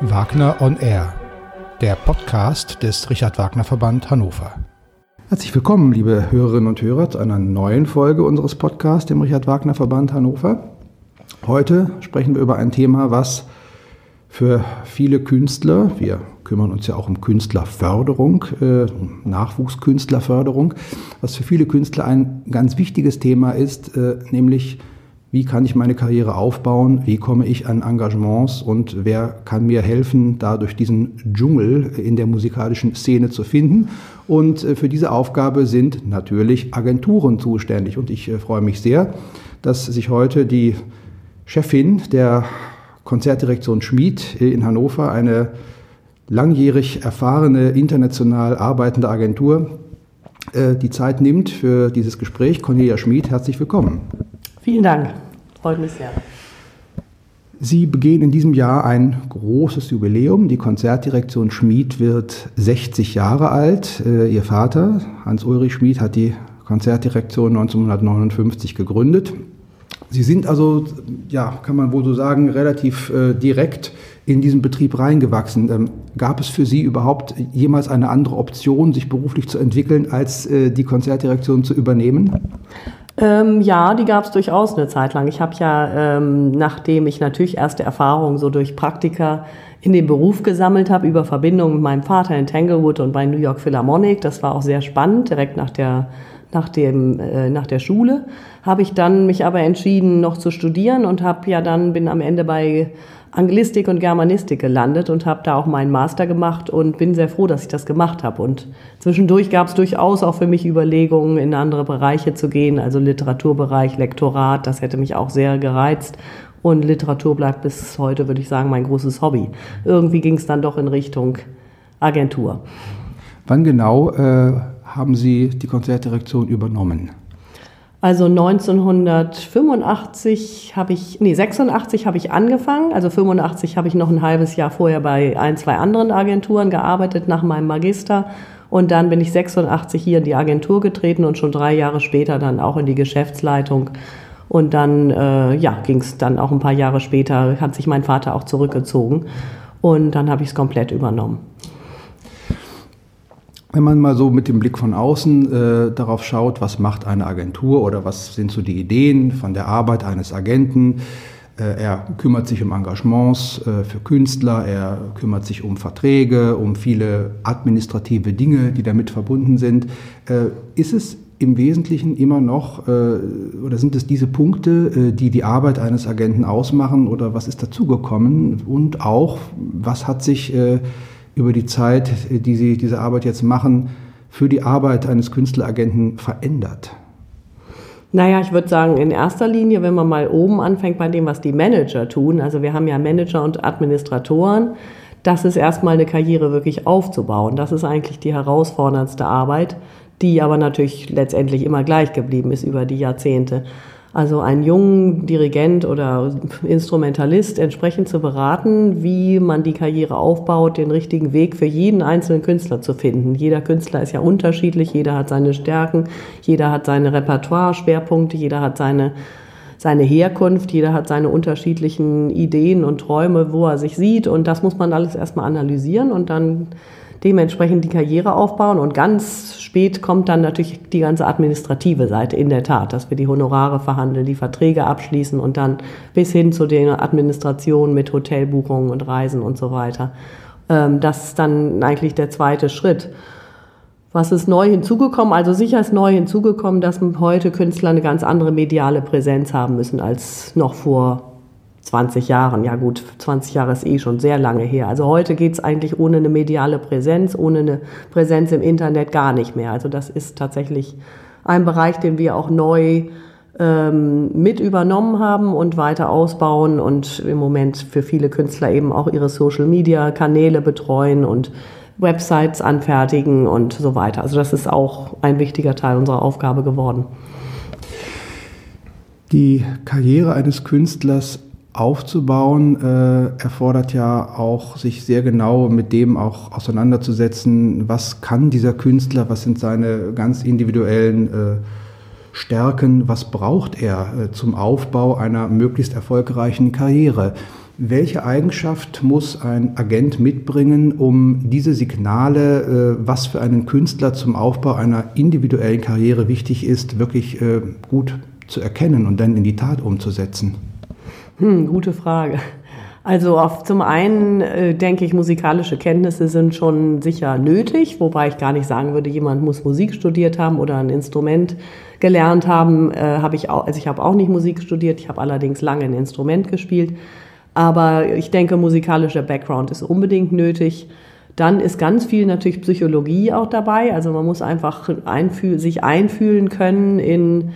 Wagner on Air, der Podcast des Richard Wagner Verband Hannover. Herzlich willkommen, liebe Hörerinnen und Hörer, zu einer neuen Folge unseres Podcasts, dem Richard Wagner Verband Hannover. Heute sprechen wir über ein Thema, was für viele Künstler, wir kümmern uns ja auch um Künstlerförderung, äh, Nachwuchskünstlerförderung, was für viele Künstler ein ganz wichtiges Thema ist, äh, nämlich wie kann ich meine Karriere aufbauen, wie komme ich an Engagements und wer kann mir helfen, da durch diesen Dschungel in der musikalischen Szene zu finden. Und äh, für diese Aufgabe sind natürlich Agenturen zuständig. Und ich freue mich sehr, dass sich heute die Chefin der Konzertdirektion Schmid in Hannover, eine langjährig erfahrene, international arbeitende Agentur, äh, die Zeit nimmt für dieses Gespräch. Cornelia Schmid, herzlich willkommen. Vielen Dank. Freut mich sehr. Sie begehen in diesem Jahr ein großes Jubiläum. Die Konzertdirektion Schmid wird 60 Jahre alt. Äh, ihr Vater, Hans-Ulrich Schmid, hat die Konzertdirektion 1959 gegründet. Sie sind also, ja, kann man wohl so sagen, relativ äh, direkt in diesen Betrieb reingewachsen. Ähm, gab es für Sie überhaupt jemals eine andere Option, sich beruflich zu entwickeln, als äh, die Konzertdirektion zu übernehmen? Ähm, ja, die gab es durchaus eine Zeit lang. Ich habe ja, ähm, nachdem ich natürlich erste Erfahrungen so durch Praktika in den Beruf gesammelt habe, über Verbindungen mit meinem Vater in Tanglewood und bei New York Philharmonic, das war auch sehr spannend, direkt nach der, nach dem, äh, nach der Schule, habe ich dann mich aber entschieden, noch zu studieren und habe ja dann, bin am Ende bei Anglistik und Germanistik gelandet und habe da auch meinen Master gemacht und bin sehr froh, dass ich das gemacht habe. Und zwischendurch gab es durchaus auch für mich Überlegungen, in andere Bereiche zu gehen, also Literaturbereich, Lektorat, das hätte mich auch sehr gereizt. Und Literatur bleibt bis heute, würde ich sagen, mein großes Hobby. Irgendwie ging es dann doch in Richtung Agentur. Wann genau äh, haben Sie die Konzertdirektion übernommen? Also 1985 habe ich, nee, 86 habe ich angefangen. Also 85 habe ich noch ein halbes Jahr vorher bei ein, zwei anderen Agenturen gearbeitet nach meinem Magister. Und dann bin ich 86 hier in die Agentur getreten und schon drei Jahre später dann auch in die Geschäftsleitung. Und dann, äh, ja, ging es dann auch ein paar Jahre später, hat sich mein Vater auch zurückgezogen. Und dann habe ich es komplett übernommen. Wenn man mal so mit dem Blick von außen äh, darauf schaut, was macht eine Agentur oder was sind so die Ideen von der Arbeit eines Agenten, äh, er kümmert sich um Engagements äh, für Künstler, er kümmert sich um Verträge, um viele administrative Dinge, die damit verbunden sind. Äh, ist es im Wesentlichen immer noch, äh, oder sind es diese Punkte, äh, die die Arbeit eines Agenten ausmachen, oder was ist dazugekommen? Und auch, was hat sich über die Zeit, die Sie diese Arbeit jetzt machen, für die Arbeit eines Künstleragenten verändert? Naja, ich würde sagen, in erster Linie, wenn man mal oben anfängt bei dem, was die Manager tun, also wir haben ja Manager und Administratoren, das ist erstmal eine Karriere wirklich aufzubauen. Das ist eigentlich die herausforderndste Arbeit, die aber natürlich letztendlich immer gleich geblieben ist über die Jahrzehnte. Also einen jungen Dirigent oder Instrumentalist entsprechend zu beraten, wie man die Karriere aufbaut, den richtigen Weg für jeden einzelnen Künstler zu finden. Jeder Künstler ist ja unterschiedlich, jeder hat seine Stärken, jeder hat seine Repertoire-Schwerpunkte, jeder hat seine, seine Herkunft, jeder hat seine unterschiedlichen Ideen und Träume, wo er sich sieht. Und das muss man alles erstmal analysieren und dann dementsprechend die Karriere aufbauen. Und ganz spät kommt dann natürlich die ganze administrative Seite in der Tat, dass wir die Honorare verhandeln, die Verträge abschließen und dann bis hin zu der Administration mit Hotelbuchungen und Reisen und so weiter. Ähm, das ist dann eigentlich der zweite Schritt. Was ist neu hinzugekommen? Also sicher ist neu hinzugekommen, dass heute Künstler eine ganz andere mediale Präsenz haben müssen als noch vor 20 Jahren. Ja gut, 20 Jahre ist eh schon sehr lange her. Also heute geht es eigentlich ohne eine mediale Präsenz, ohne eine Präsenz im Internet gar nicht mehr. Also das ist tatsächlich ein Bereich, den wir auch neu ähm, mit übernommen haben und weiter ausbauen und im Moment für viele Künstler eben auch ihre Social-Media-Kanäle betreuen und Websites anfertigen und so weiter. Also das ist auch ein wichtiger Teil unserer Aufgabe geworden. Die Karriere eines Künstlers aufzubauen, äh, erfordert ja auch, sich sehr genau mit dem auch auseinanderzusetzen, was kann dieser Künstler, was sind seine ganz individuellen äh, Stärken, was braucht er äh, zum Aufbau einer möglichst erfolgreichen Karriere. Welche Eigenschaft muss ein Agent mitbringen, um diese Signale, äh, was für einen Künstler zum Aufbau einer individuellen Karriere wichtig ist, wirklich äh, gut zu erkennen und dann in die Tat umzusetzen? Hm, gute Frage. Also auf, zum einen äh, denke ich, musikalische Kenntnisse sind schon sicher nötig, wobei ich gar nicht sagen würde, jemand muss Musik studiert haben oder ein Instrument gelernt haben. Äh, habe ich auch, also ich habe auch nicht Musik studiert, ich habe allerdings lange ein Instrument gespielt. Aber ich denke, musikalischer Background ist unbedingt nötig. Dann ist ganz viel natürlich Psychologie auch dabei. Also man muss einfach einfühl sich einfühlen können in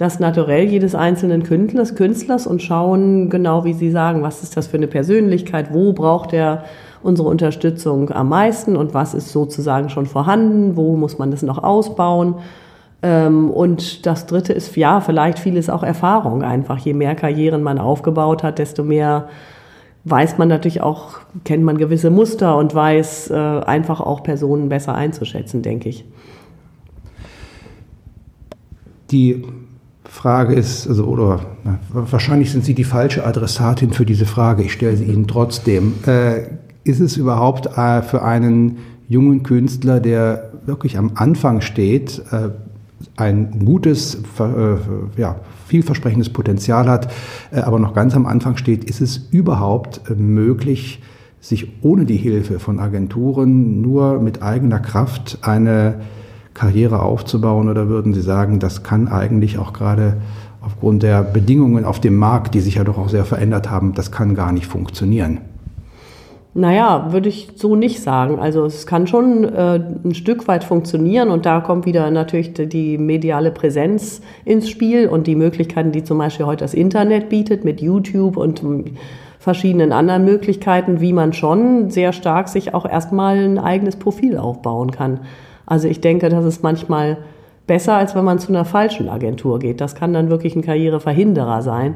das Naturell jedes einzelnen Künstlers, Künstlers und schauen genau, wie Sie sagen, was ist das für eine Persönlichkeit, wo braucht er unsere Unterstützung am meisten und was ist sozusagen schon vorhanden, wo muss man das noch ausbauen. Ähm, und das Dritte ist, ja, vielleicht vieles auch Erfahrung einfach. Je mehr Karrieren man aufgebaut hat, desto mehr weiß man natürlich auch, kennt man gewisse Muster und weiß äh, einfach auch Personen besser einzuschätzen, denke ich. Die Frage ist, also, oder na, wahrscheinlich sind Sie die falsche Adressatin für diese Frage. Ich stelle sie Ihnen trotzdem. Äh, ist es überhaupt äh, für einen jungen Künstler, der wirklich am Anfang steht, äh, ein gutes, äh, ja, vielversprechendes Potenzial hat, äh, aber noch ganz am Anfang steht, ist es überhaupt äh, möglich, sich ohne die Hilfe von Agenturen nur mit eigener Kraft eine Karriere aufzubauen? Oder würden Sie sagen, das kann eigentlich auch gerade aufgrund der Bedingungen auf dem Markt, die sich ja doch auch sehr verändert haben, das kann gar nicht funktionieren? Naja, würde ich so nicht sagen. Also es kann schon äh, ein Stück weit funktionieren und da kommt wieder natürlich die mediale Präsenz ins Spiel und die Möglichkeiten, die zum Beispiel heute das Internet bietet mit YouTube und verschiedenen anderen Möglichkeiten, wie man schon sehr stark sich auch erstmal ein eigenes Profil aufbauen kann. Also ich denke, das ist manchmal besser, als wenn man zu einer falschen Agentur geht. Das kann dann wirklich ein Karriereverhinderer sein.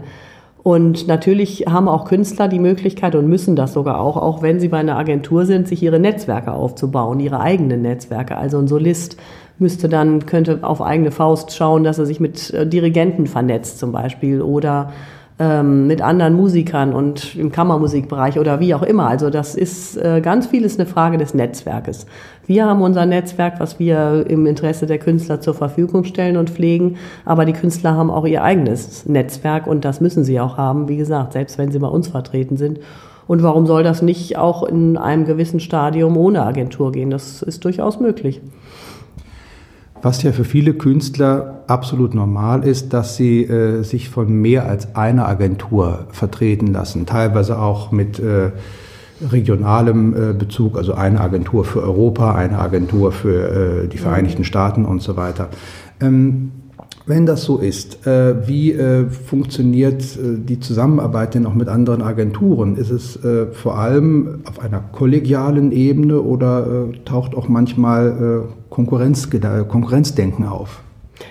Und natürlich haben auch Künstler die Möglichkeit und müssen das sogar auch, auch wenn sie bei einer Agentur sind, sich ihre Netzwerke aufzubauen, ihre eigenen Netzwerke. Also ein Solist müsste dann, könnte auf eigene Faust schauen, dass er sich mit äh, Dirigenten vernetzt zum Beispiel oder ähm, mit anderen Musikern und im Kammermusikbereich oder wie auch immer. Also das ist äh, ganz vieles eine Frage des Netzwerkes. Wir haben unser Netzwerk, was wir im Interesse der Künstler zur Verfügung stellen und pflegen, aber die Künstler haben auch ihr eigenes Netzwerk und das müssen sie auch haben, wie gesagt, selbst wenn sie bei uns vertreten sind. Und warum soll das nicht auch in einem gewissen Stadium ohne Agentur gehen? Das ist durchaus möglich. Was ja für viele Künstler absolut normal ist, dass sie äh, sich von mehr als einer Agentur vertreten lassen, teilweise auch mit äh, regionalem äh, Bezug, also eine Agentur für Europa, eine Agentur für äh, die Vereinigten Staaten und so weiter. Ähm, wenn das so ist, äh, wie äh, funktioniert äh, die Zusammenarbeit denn auch mit anderen Agenturen? Ist es äh, vor allem auf einer kollegialen Ebene oder äh, taucht auch manchmal äh, Konkurrenz, Konkurrenzdenken auf?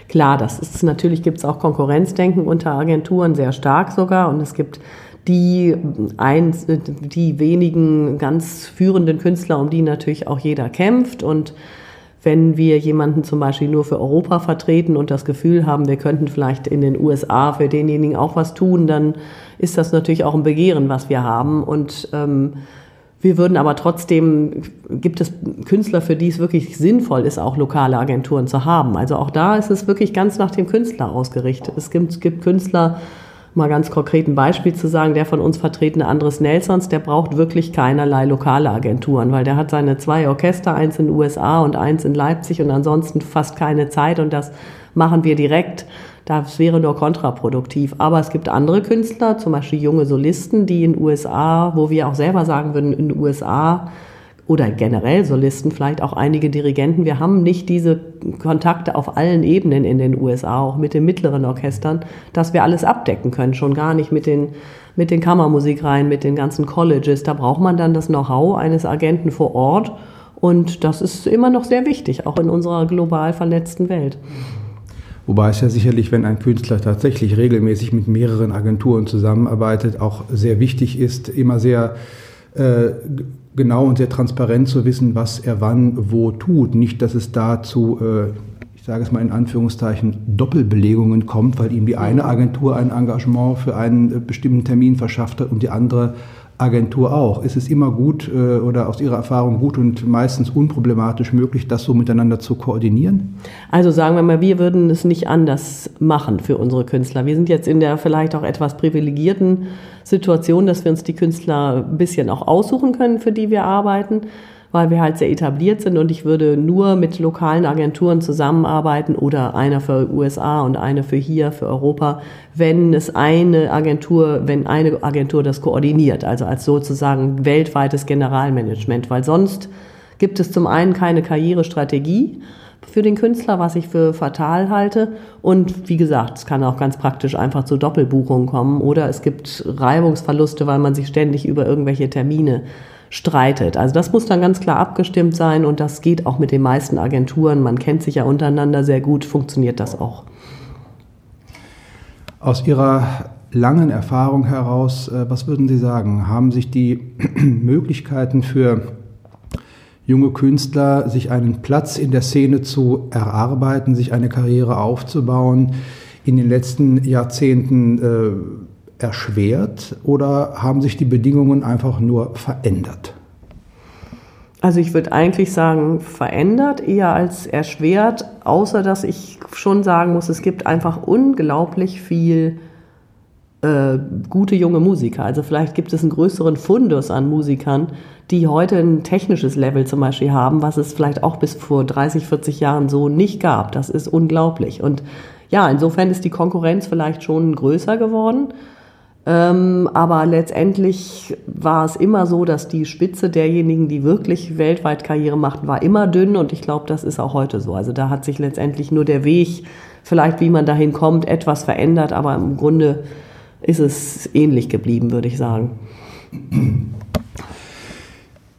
Klar, das ist natürlich gibt es auch Konkurrenzdenken unter Agenturen sehr stark sogar und es gibt die, ein, die wenigen ganz führenden Künstler, um die natürlich auch jeder kämpft und wenn wir jemanden zum Beispiel nur für Europa vertreten und das Gefühl haben, wir könnten vielleicht in den USA für denjenigen auch was tun, dann ist das natürlich auch ein Begehren, was wir haben. Und ähm, wir würden aber trotzdem, gibt es Künstler, für die es wirklich sinnvoll ist, auch lokale Agenturen zu haben. Also auch da ist es wirklich ganz nach dem Künstler ausgerichtet. Es gibt, es gibt Künstler, mal ganz konkret ein Beispiel zu sagen, der von uns vertretene Andres Nelsons, der braucht wirklich keinerlei lokale Agenturen, weil der hat seine zwei Orchester, eins in den USA und eins in Leipzig und ansonsten fast keine Zeit und das machen wir direkt. Das wäre nur kontraproduktiv. Aber es gibt andere Künstler, zum Beispiel junge Solisten, die in den USA, wo wir auch selber sagen würden, in den USA oder generell Solisten, vielleicht auch einige Dirigenten. Wir haben nicht diese Kontakte auf allen Ebenen in den USA, auch mit den mittleren Orchestern, dass wir alles abdecken können, schon gar nicht mit den, mit den Kammermusikreihen, mit den ganzen Colleges. Da braucht man dann das Know-how eines Agenten vor Ort und das ist immer noch sehr wichtig, auch in unserer global vernetzten Welt. Wobei es ja sicherlich, wenn ein Künstler tatsächlich regelmäßig mit mehreren Agenturen zusammenarbeitet, auch sehr wichtig ist, immer sehr äh, genau und sehr transparent zu wissen, was er wann wo tut. Nicht, dass es dazu, äh, ich sage es mal in Anführungszeichen, Doppelbelegungen kommt, weil ihm die eine Agentur ein Engagement für einen äh, bestimmten Termin verschafft hat und die andere Agentur auch. Ist es immer gut äh, oder aus Ihrer Erfahrung gut und meistens unproblematisch möglich, das so miteinander zu koordinieren? Also sagen wir mal, wir würden es nicht anders machen für unsere Künstler. Wir sind jetzt in der vielleicht auch etwas privilegierten Situation, dass wir uns die Künstler ein bisschen auch aussuchen können, für die wir arbeiten weil wir halt sehr etabliert sind und ich würde nur mit lokalen Agenturen zusammenarbeiten oder einer für USA und eine für hier, für Europa, wenn es eine Agentur, wenn eine Agentur das koordiniert, also als sozusagen weltweites Generalmanagement, weil sonst gibt es zum einen keine Karrierestrategie, für den Künstler, was ich für fatal halte. Und wie gesagt, es kann auch ganz praktisch einfach zu Doppelbuchungen kommen oder es gibt Reibungsverluste, weil man sich ständig über irgendwelche Termine streitet. Also das muss dann ganz klar abgestimmt sein und das geht auch mit den meisten Agenturen. Man kennt sich ja untereinander sehr gut, funktioniert das auch. Aus Ihrer langen Erfahrung heraus, äh, was würden Sie sagen? Haben sich die Möglichkeiten für junge Künstler, sich einen Platz in der Szene zu erarbeiten, sich eine Karriere aufzubauen, in den letzten Jahrzehnten äh, erschwert oder haben sich die Bedingungen einfach nur verändert? Also ich würde eigentlich sagen, verändert eher als erschwert, außer dass ich schon sagen muss, es gibt einfach unglaublich viel äh, gute junge Musiker. Also vielleicht gibt es einen größeren Fundus an Musikern, die heute ein technisches Level zum Beispiel haben, was es vielleicht auch bis vor 30, 40 Jahren so nicht gab. Das ist unglaublich. Und ja, insofern ist die Konkurrenz vielleicht schon größer geworden. Ähm, aber letztendlich war es immer so, dass die Spitze derjenigen, die wirklich weltweit Karriere machten, war immer dünn und ich glaube, das ist auch heute so. Also da hat sich letztendlich nur der Weg, vielleicht wie man dahin kommt, etwas verändert, aber im Grunde ist es ähnlich geblieben, würde ich sagen.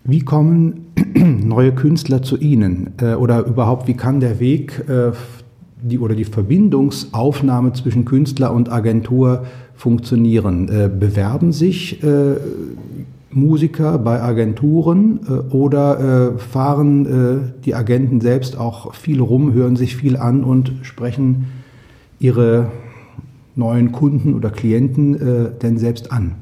Wie kommen neue Künstler zu Ihnen? Äh, oder überhaupt, wie kann der Weg äh, die, oder die Verbindungsaufnahme zwischen Künstler und Agentur funktionieren? Äh, bewerben sich Musiker bei Agenturen oder fahren die Agenten selbst auch viel rum, hören sich viel an und sprechen ihre neuen Kunden oder Klienten äh, denn selbst an?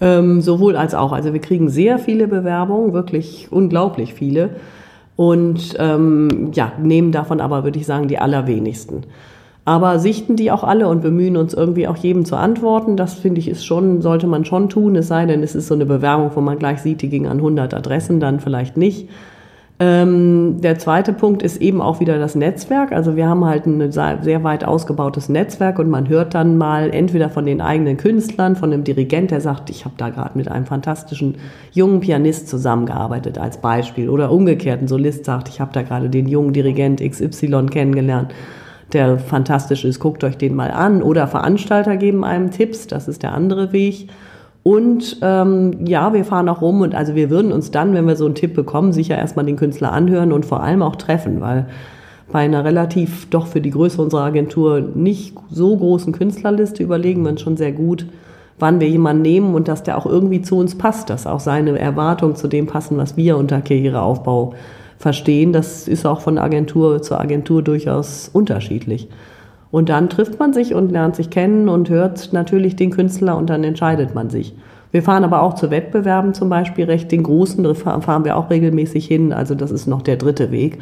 Ähm, sowohl als auch. Also wir kriegen sehr viele Bewerbungen, wirklich unglaublich viele. Und ähm, ja, nehmen davon aber, würde ich sagen, die allerwenigsten. Aber sichten die auch alle und bemühen uns irgendwie auch jedem zu antworten. Das finde ich ist schon, sollte man schon tun. Es sei denn, es ist so eine Bewerbung, wo man gleich sieht, die ging an 100 Adressen, dann vielleicht nicht. Ähm, der zweite Punkt ist eben auch wieder das Netzwerk. Also wir haben halt ein sehr weit ausgebautes Netzwerk und man hört dann mal entweder von den eigenen Künstlern, von einem Dirigent, der sagt, ich habe da gerade mit einem fantastischen jungen Pianist zusammengearbeitet als Beispiel. Oder umgekehrt, ein Solist sagt, ich habe da gerade den jungen Dirigent XY kennengelernt der fantastisch ist, guckt euch den mal an. Oder Veranstalter geben einem Tipps, das ist der andere Weg. Und ähm, ja, wir fahren auch rum und also wir würden uns dann, wenn wir so einen Tipp bekommen, sicher erstmal den Künstler anhören und vor allem auch treffen, weil bei einer relativ doch für die Größe unserer Agentur nicht so großen Künstlerliste überlegen wir uns schon sehr gut, wann wir jemanden nehmen und dass der auch irgendwie zu uns passt, dass auch seine Erwartungen zu dem passen, was wir unter Karriereaufbau verstehen. Das ist auch von Agentur zu Agentur durchaus unterschiedlich. Und dann trifft man sich und lernt sich kennen und hört natürlich den Künstler und dann entscheidet man sich. Wir fahren aber auch zu Wettbewerben zum Beispiel recht. Den großen fahren wir auch regelmäßig hin. Also das ist noch der dritte Weg.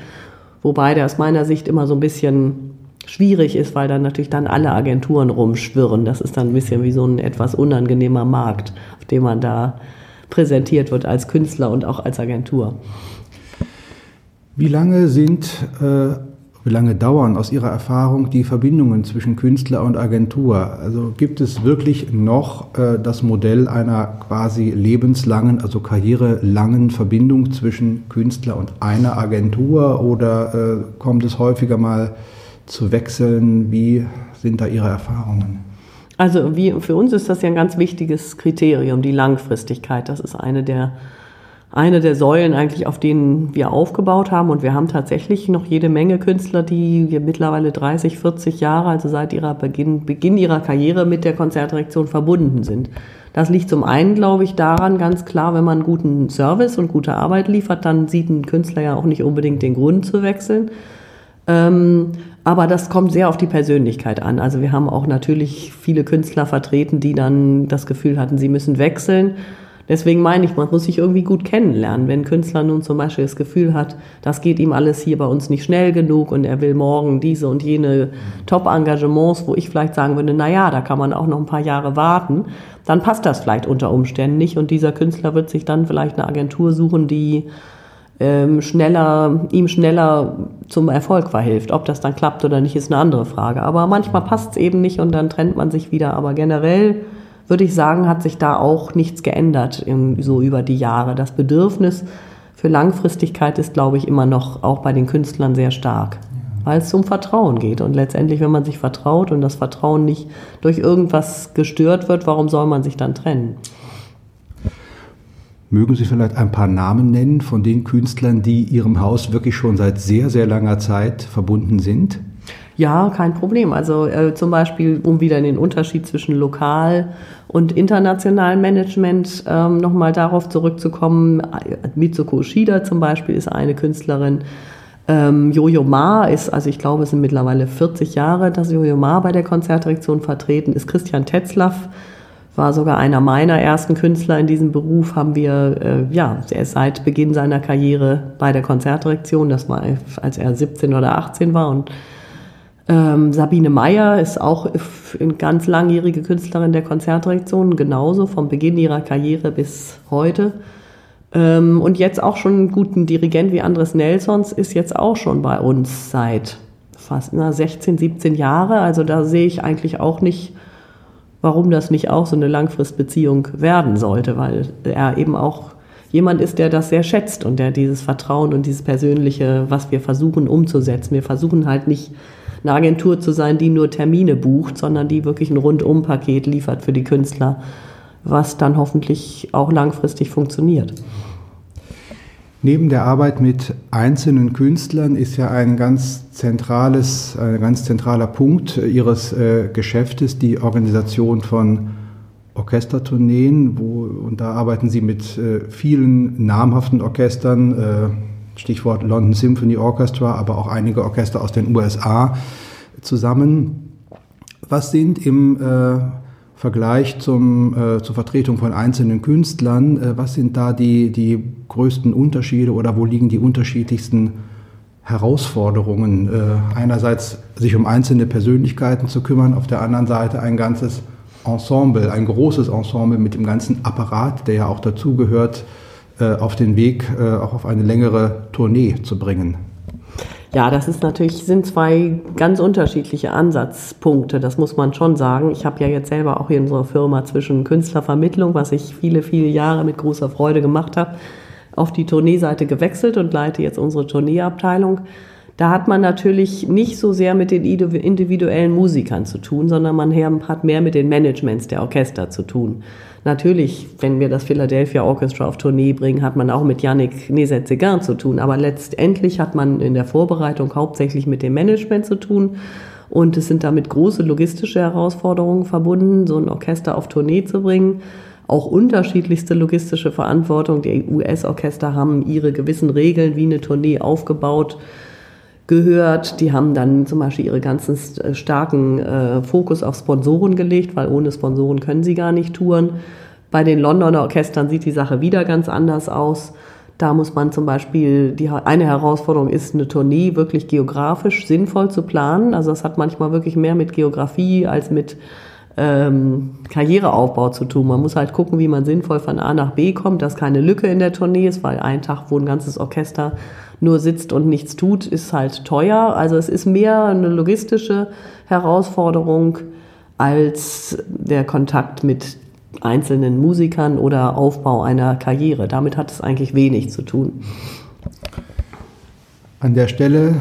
Wobei der aus meiner Sicht immer so ein bisschen schwierig ist, weil dann natürlich dann alle Agenturen rumschwirren. Das ist dann ein bisschen wie so ein etwas unangenehmer Markt, auf dem man da präsentiert wird als Künstler und auch als Agentur. Wie lange sind, äh, wie lange dauern aus Ihrer Erfahrung die Verbindungen zwischen Künstler und Agentur? Also gibt es wirklich noch äh, das Modell einer quasi lebenslangen, also karrierelangen Verbindung zwischen Künstler und einer Agentur oder äh, kommt es häufiger mal zu Wechseln? Wie sind da Ihre Erfahrungen? Also wie, für uns ist das ja ein ganz wichtiges Kriterium, die Langfristigkeit. Das ist eine der eine der Säulen eigentlich, auf denen wir aufgebaut haben. Und wir haben tatsächlich noch jede Menge Künstler, die wir mittlerweile 30, 40 Jahre, also seit ihrer Beginn, Beginn ihrer Karriere mit der Konzertdirektion verbunden sind. Das liegt zum einen, glaube ich, daran ganz klar, wenn man einen guten Service und gute Arbeit liefert, dann sieht ein Künstler ja auch nicht unbedingt den Grund zu wechseln. Ähm, aber das kommt sehr auf die Persönlichkeit an. Also wir haben auch natürlich viele Künstler vertreten, die dann das Gefühl hatten, sie müssen wechseln. Deswegen meine ich, man muss sich irgendwie gut kennenlernen. Wenn ein Künstler nun zum Beispiel das Gefühl hat, das geht ihm alles hier bei uns nicht schnell genug und er will morgen diese und jene Top-Engagements, wo ich vielleicht sagen würde, na ja, da kann man auch noch ein paar Jahre warten, dann passt das vielleicht unter Umständen nicht und dieser Künstler wird sich dann vielleicht eine Agentur suchen, die ähm, schneller, ihm schneller zum Erfolg verhilft. Ob das dann klappt oder nicht, ist eine andere Frage. Aber manchmal passt es eben nicht und dann trennt man sich wieder. Aber generell würde ich sagen, hat sich da auch nichts geändert im, so über die Jahre. Das Bedürfnis für Langfristigkeit ist, glaube ich, immer noch auch bei den Künstlern sehr stark, weil es um Vertrauen geht. Und letztendlich, wenn man sich vertraut und das Vertrauen nicht durch irgendwas gestört wird, warum soll man sich dann trennen? Mögen Sie vielleicht ein paar Namen nennen von den Künstlern, die Ihrem Haus wirklich schon seit sehr, sehr langer Zeit verbunden sind? Ja, kein Problem. Also äh, zum Beispiel, um wieder in den Unterschied zwischen lokal und internationalem Management ähm, nochmal darauf zurückzukommen. Mitsuko Ushida zum Beispiel ist eine Künstlerin. Ähm, Jojo Ma ist, also ich glaube, es sind mittlerweile 40 Jahre, dass Jojo Ma bei der Konzertdirektion vertreten ist. Christian Tetzlaff war sogar einer meiner ersten Künstler in diesem Beruf, haben wir, äh, ja, er ist seit Beginn seiner Karriere bei der Konzertdirektion, das war, als er 17 oder 18 war und ähm, Sabine Meyer ist auch eine ganz langjährige Künstlerin der Konzertdirektion, genauso vom Beginn ihrer Karriere bis heute. Ähm, und jetzt auch schon einen guten Dirigent wie Andres Nelsons ist jetzt auch schon bei uns seit fast na, 16, 17 Jahre. Also da sehe ich eigentlich auch nicht, warum das nicht auch so eine Langfristbeziehung werden sollte, weil er eben auch jemand ist, der das sehr schätzt und der dieses Vertrauen und dieses Persönliche, was wir versuchen umzusetzen. Wir versuchen halt nicht eine Agentur zu sein, die nur Termine bucht, sondern die wirklich ein Rundumpaket liefert für die Künstler, was dann hoffentlich auch langfristig funktioniert. Neben der Arbeit mit einzelnen Künstlern ist ja ein ganz zentrales, ein ganz zentraler Punkt Ihres äh, Geschäftes die Organisation von Orchestertourneen, wo, und da arbeiten Sie mit äh, vielen namhaften Orchestern, äh, Stichwort London Symphony Orchestra, aber auch einige Orchester aus den USA zusammen. Was sind im äh, Vergleich zum, äh, zur Vertretung von einzelnen Künstlern, äh, was sind da die, die größten Unterschiede oder wo liegen die unterschiedlichsten Herausforderungen? Äh, einerseits sich um einzelne Persönlichkeiten zu kümmern, auf der anderen Seite ein ganzes Ensemble, ein großes Ensemble mit dem ganzen Apparat, der ja auch dazugehört, auf den Weg, äh, auch auf eine längere Tournee zu bringen? Ja, das ist natürlich, sind zwei ganz unterschiedliche Ansatzpunkte, das muss man schon sagen. Ich habe ja jetzt selber auch in unserer Firma zwischen Künstlervermittlung, was ich viele, viele Jahre mit großer Freude gemacht habe, auf die Tourneeseite gewechselt und leite jetzt unsere Tourneeabteilung. Da hat man natürlich nicht so sehr mit den individuellen Musikern zu tun, sondern man hat mehr mit den Managements der Orchester zu tun. Natürlich, wenn wir das Philadelphia Orchestra auf Tournee bringen, hat man auch mit Yannick Nezet-Seguin zu tun. Aber letztendlich hat man in der Vorbereitung hauptsächlich mit dem Management zu tun. Und es sind damit große logistische Herausforderungen verbunden, so ein Orchester auf Tournee zu bringen. Auch unterschiedlichste logistische Verantwortung. Die US-Orchester haben ihre gewissen Regeln, wie eine Tournee aufgebaut gehört. Die haben dann zum Beispiel ihre ganzen äh, starken äh, Fokus auf Sponsoren gelegt, weil ohne Sponsoren können sie gar nicht touren. Bei den Londoner Orchestern sieht die Sache wieder ganz anders aus. Da muss man zum Beispiel, die, eine Herausforderung ist, eine Tournee wirklich geografisch sinnvoll zu planen. Also das hat manchmal wirklich mehr mit Geografie als mit ähm, Karriereaufbau zu tun. Man muss halt gucken, wie man sinnvoll von A nach B kommt, dass keine Lücke in der Tournee ist, weil ein Tag, wo ein ganzes Orchester nur sitzt und nichts tut, ist halt teuer. Also es ist mehr eine logistische Herausforderung als der Kontakt mit einzelnen Musikern oder Aufbau einer Karriere. Damit hat es eigentlich wenig zu tun. An der Stelle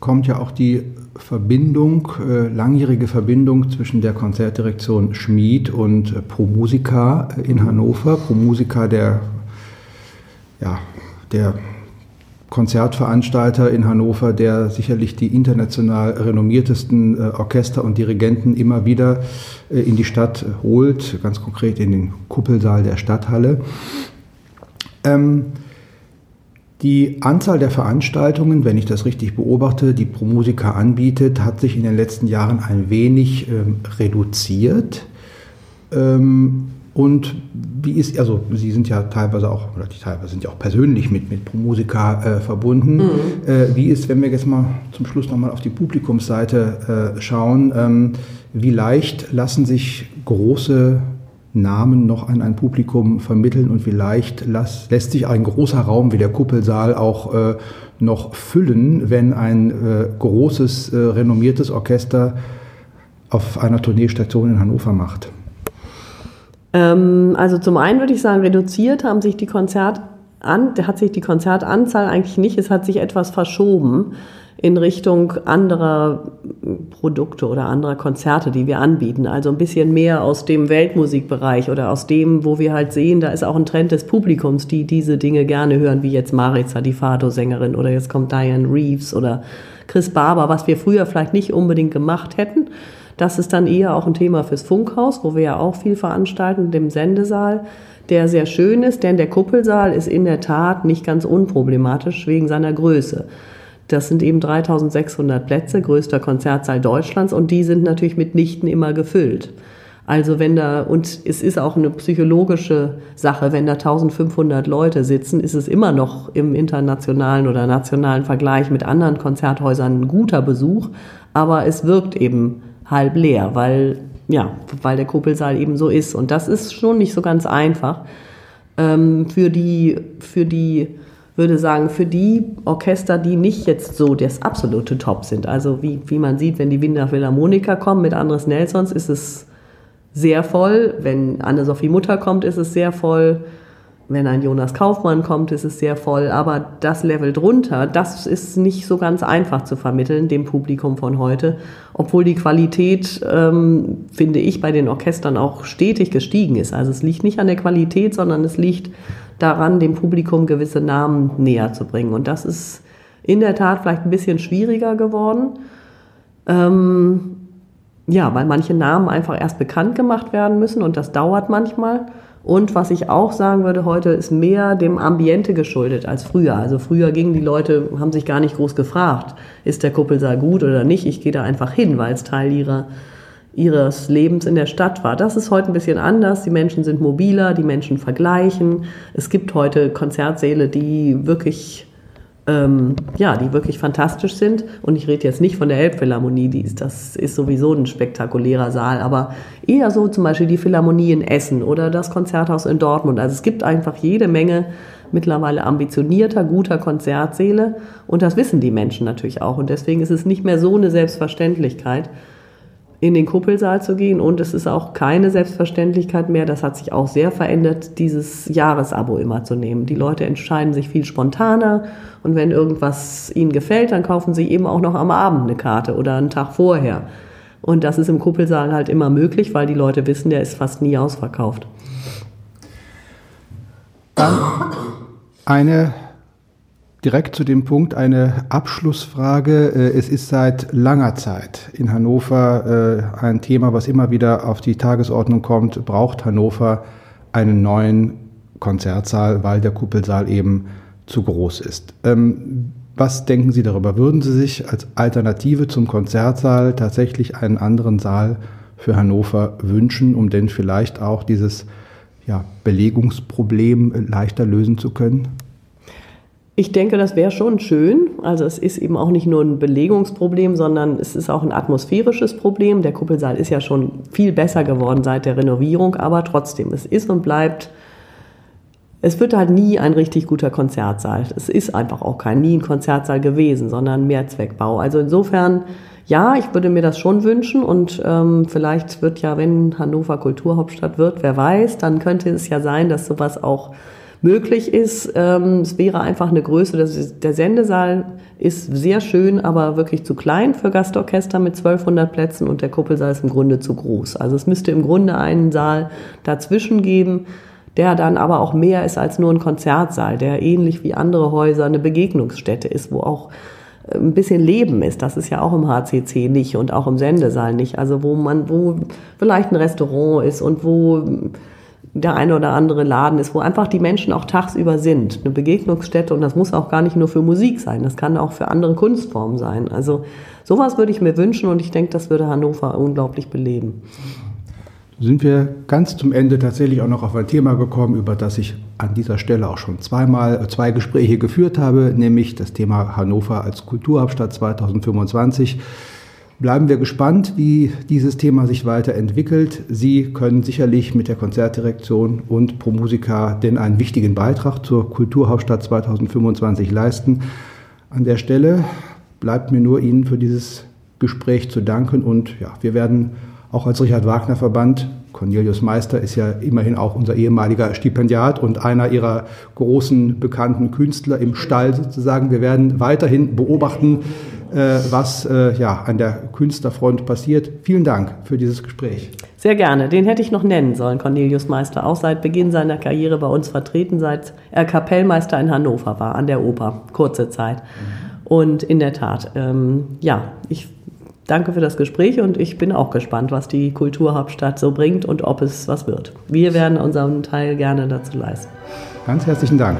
kommt ja auch die Verbindung, äh, langjährige Verbindung zwischen der Konzertdirektion Schmied und äh, Pro Musica in Hannover. Pro Musica, der ja, der Konzertveranstalter in Hannover, der sicherlich die international renommiertesten äh, Orchester und Dirigenten immer wieder äh, in die Stadt holt, ganz konkret in den Kuppelsaal der Stadthalle. Ähm, die Anzahl der Veranstaltungen, wenn ich das richtig beobachte, die ProMusica anbietet, hat sich in den letzten Jahren ein wenig ähm, reduziert. Ähm, und wie ist, also Sie sind ja teilweise auch, oder teilweise sind ja auch persönlich mit, mit ProMusica äh, verbunden. Mhm. Äh, wie ist, wenn wir jetzt mal zum Schluss nochmal auf die Publikumsseite äh, schauen, ähm, wie leicht lassen sich große Namen noch an ein Publikum vermitteln und wie leicht las, lässt sich ein großer Raum wie der Kuppelsaal auch äh, noch füllen, wenn ein äh, großes, äh, renommiertes Orchester auf einer Tourneestation in Hannover macht? Ähm, also zum einen würde ich sagen, reduziert haben sich die Konzert an, hat sich die Konzertanzahl eigentlich nicht, es hat sich etwas verschoben in Richtung anderer Produkte oder anderer Konzerte, die wir anbieten. Also ein bisschen mehr aus dem Weltmusikbereich oder aus dem, wo wir halt sehen, da ist auch ein Trend des Publikums, die diese Dinge gerne hören, wie jetzt Maritza, die Fado-Sängerin oder jetzt kommt Diane Reeves oder Chris Barber, was wir früher vielleicht nicht unbedingt gemacht hätten. Das ist dann eher auch ein Thema fürs Funkhaus, wo wir ja auch viel veranstalten, dem Sendesaal, der sehr schön ist, denn der Kuppelsaal ist in der Tat nicht ganz unproblematisch wegen seiner Größe. Das sind eben 3600 Plätze, größter Konzertsaal Deutschlands und die sind natürlich mitnichten immer gefüllt. Also wenn da, und es ist auch eine psychologische Sache, wenn da 1500 Leute sitzen, ist es immer noch im internationalen oder nationalen Vergleich mit anderen Konzerthäusern ein guter Besuch, aber es wirkt eben halb leer, weil, ja, weil der Kuppelsaal eben so ist. Und das ist schon nicht so ganz einfach. Ähm, für die, für die, würde sagen, für die Orchester, die nicht jetzt so das absolute Top sind. Also wie, wie man sieht, wenn die Wiener Philharmoniker kommen mit Andres Nelsons, ist es sehr voll. Wenn Anne-Sophie Mutter kommt, ist es sehr voll. Wenn ein Jonas Kaufmann kommt, ist es sehr voll. Aber das Level drunter, das ist nicht so ganz einfach zu vermitteln, dem Publikum von heute. Obwohl die Qualität, ähm, finde ich, bei den Orchestern auch stetig gestiegen ist. Also es liegt nicht an der Qualität, sondern es liegt daran, dem Publikum gewisse Namen näher zu bringen. Und das ist in der Tat vielleicht ein bisschen schwieriger geworden. Ähm, ja, weil manche Namen einfach erst bekannt gemacht werden müssen und das dauert manchmal. Und was ich auch sagen würde heute, ist mehr dem Ambiente geschuldet als früher. Also früher gingen die Leute, haben sich gar nicht groß gefragt, ist der Kuppelsaal gut oder nicht. Ich gehe da einfach hin, weil es Teil ihrer, ihres Lebens in der Stadt war. Das ist heute ein bisschen anders. Die Menschen sind mobiler, die Menschen vergleichen. Es gibt heute Konzertsäle, die wirklich ähm, ja, die wirklich fantastisch sind. Und ich rede jetzt nicht von der Elbphilharmonie, die ist, das ist sowieso ein spektakulärer Saal, aber eher so zum Beispiel die Philharmonie in Essen oder das Konzerthaus in Dortmund. Also es gibt einfach jede Menge mittlerweile ambitionierter, guter Konzertsäle und das wissen die Menschen natürlich auch. Und deswegen ist es nicht mehr so eine Selbstverständlichkeit, in den Kuppelsaal zu gehen. Und es ist auch keine Selbstverständlichkeit mehr, das hat sich auch sehr verändert, dieses Jahresabo immer zu nehmen. Die Leute entscheiden sich viel spontaner und wenn irgendwas ihnen gefällt, dann kaufen sie eben auch noch am Abend eine Karte oder einen Tag vorher. Und das ist im Kuppelsaal halt immer möglich, weil die Leute wissen, der ist fast nie ausverkauft. Dann eine direkt zu dem Punkt eine Abschlussfrage. Äh, es ist seit langer Zeit in Hannover äh, ein Thema, was immer wieder auf die Tagesordnung kommt. Braucht Hannover einen neuen Konzertsaal, weil der Kuppelsaal eben zu groß ist? Ähm, was denken Sie darüber? Würden Sie sich als Alternative zum Konzertsaal tatsächlich einen anderen Saal für Hannover wünschen, um denn vielleicht auch dieses ja, Belegungsproblem leichter lösen zu können? Ich denke, das wäre schon schön. Also es ist eben auch nicht nur ein Belegungsproblem, sondern es ist auch ein atmosphärisches Problem. Der Kuppelsaal ist ja schon viel besser geworden seit der Renovierung, aber trotzdem, es ist und bleibt, es wird halt nie ein richtig guter Konzertsaal. Es ist einfach auch kein nie ein Konzertsaal gewesen, sondern ein Mehrzweckbau. Also insofern, ja, ich würde mir das schon wünschen und ähm, vielleicht wird ja, wenn Hannover Kulturhauptstadt wird, wer weiß, dann könnte es ja sein, dass sowas auch möglich ist. Ähm, es wäre einfach eine Größe, ist, der Sendesaal ist sehr schön, aber wirklich zu klein für Gastorchester mit 1200 Plätzen und der Kuppelsaal ist im Grunde zu groß. Also es müsste im Grunde einen Saal dazwischen geben, der dann aber auch mehr ist als nur ein Konzertsaal, der ähnlich wie andere Häuser eine Begegnungsstätte ist, wo auch äh, ein bisschen Leben ist. Das ist ja auch im HCC nicht und auch im Sendesaal nicht. Also wo man, wo vielleicht ein Restaurant ist und wo der eine oder andere Laden ist, wo einfach die Menschen auch tagsüber sind. Eine Begegnungsstätte und das muss auch gar nicht nur für Musik sein, das kann auch für andere Kunstformen sein. Also sowas würde ich mir wünschen und ich denke, das würde Hannover unglaublich beleben sind wir ganz zum Ende tatsächlich auch noch auf ein Thema gekommen, über das ich an dieser Stelle auch schon zweimal äh, zwei Gespräche geführt habe, nämlich das Thema Hannover als Kulturhauptstadt 2025. Bleiben wir gespannt, wie dieses Thema sich weiterentwickelt. Sie können sicherlich mit der Konzertdirektion und Pro Musica denn einen wichtigen Beitrag zur Kulturhauptstadt 2025 leisten. An der Stelle bleibt mir nur Ihnen für dieses Gespräch zu danken und ja, wir werden auch als Richard Wagner Verband. Cornelius Meister ist ja immerhin auch unser ehemaliger Stipendiat und einer ihrer großen bekannten Künstler im Stall sozusagen. Wir werden weiterhin beobachten, was äh, ja, an der Künstlerfront passiert. Vielen Dank für dieses Gespräch. Sehr gerne. Den hätte ich noch nennen sollen, Cornelius Meister. Auch seit Beginn seiner Karriere bei uns vertreten, seit er Kapellmeister in Hannover war, an der Oper, kurze Zeit. Und in der Tat, ähm, ja, ich Danke für das Gespräch und ich bin auch gespannt, was die Kulturhauptstadt so bringt und ob es was wird. Wir werden unseren Teil gerne dazu leisten. Ganz herzlichen Dank.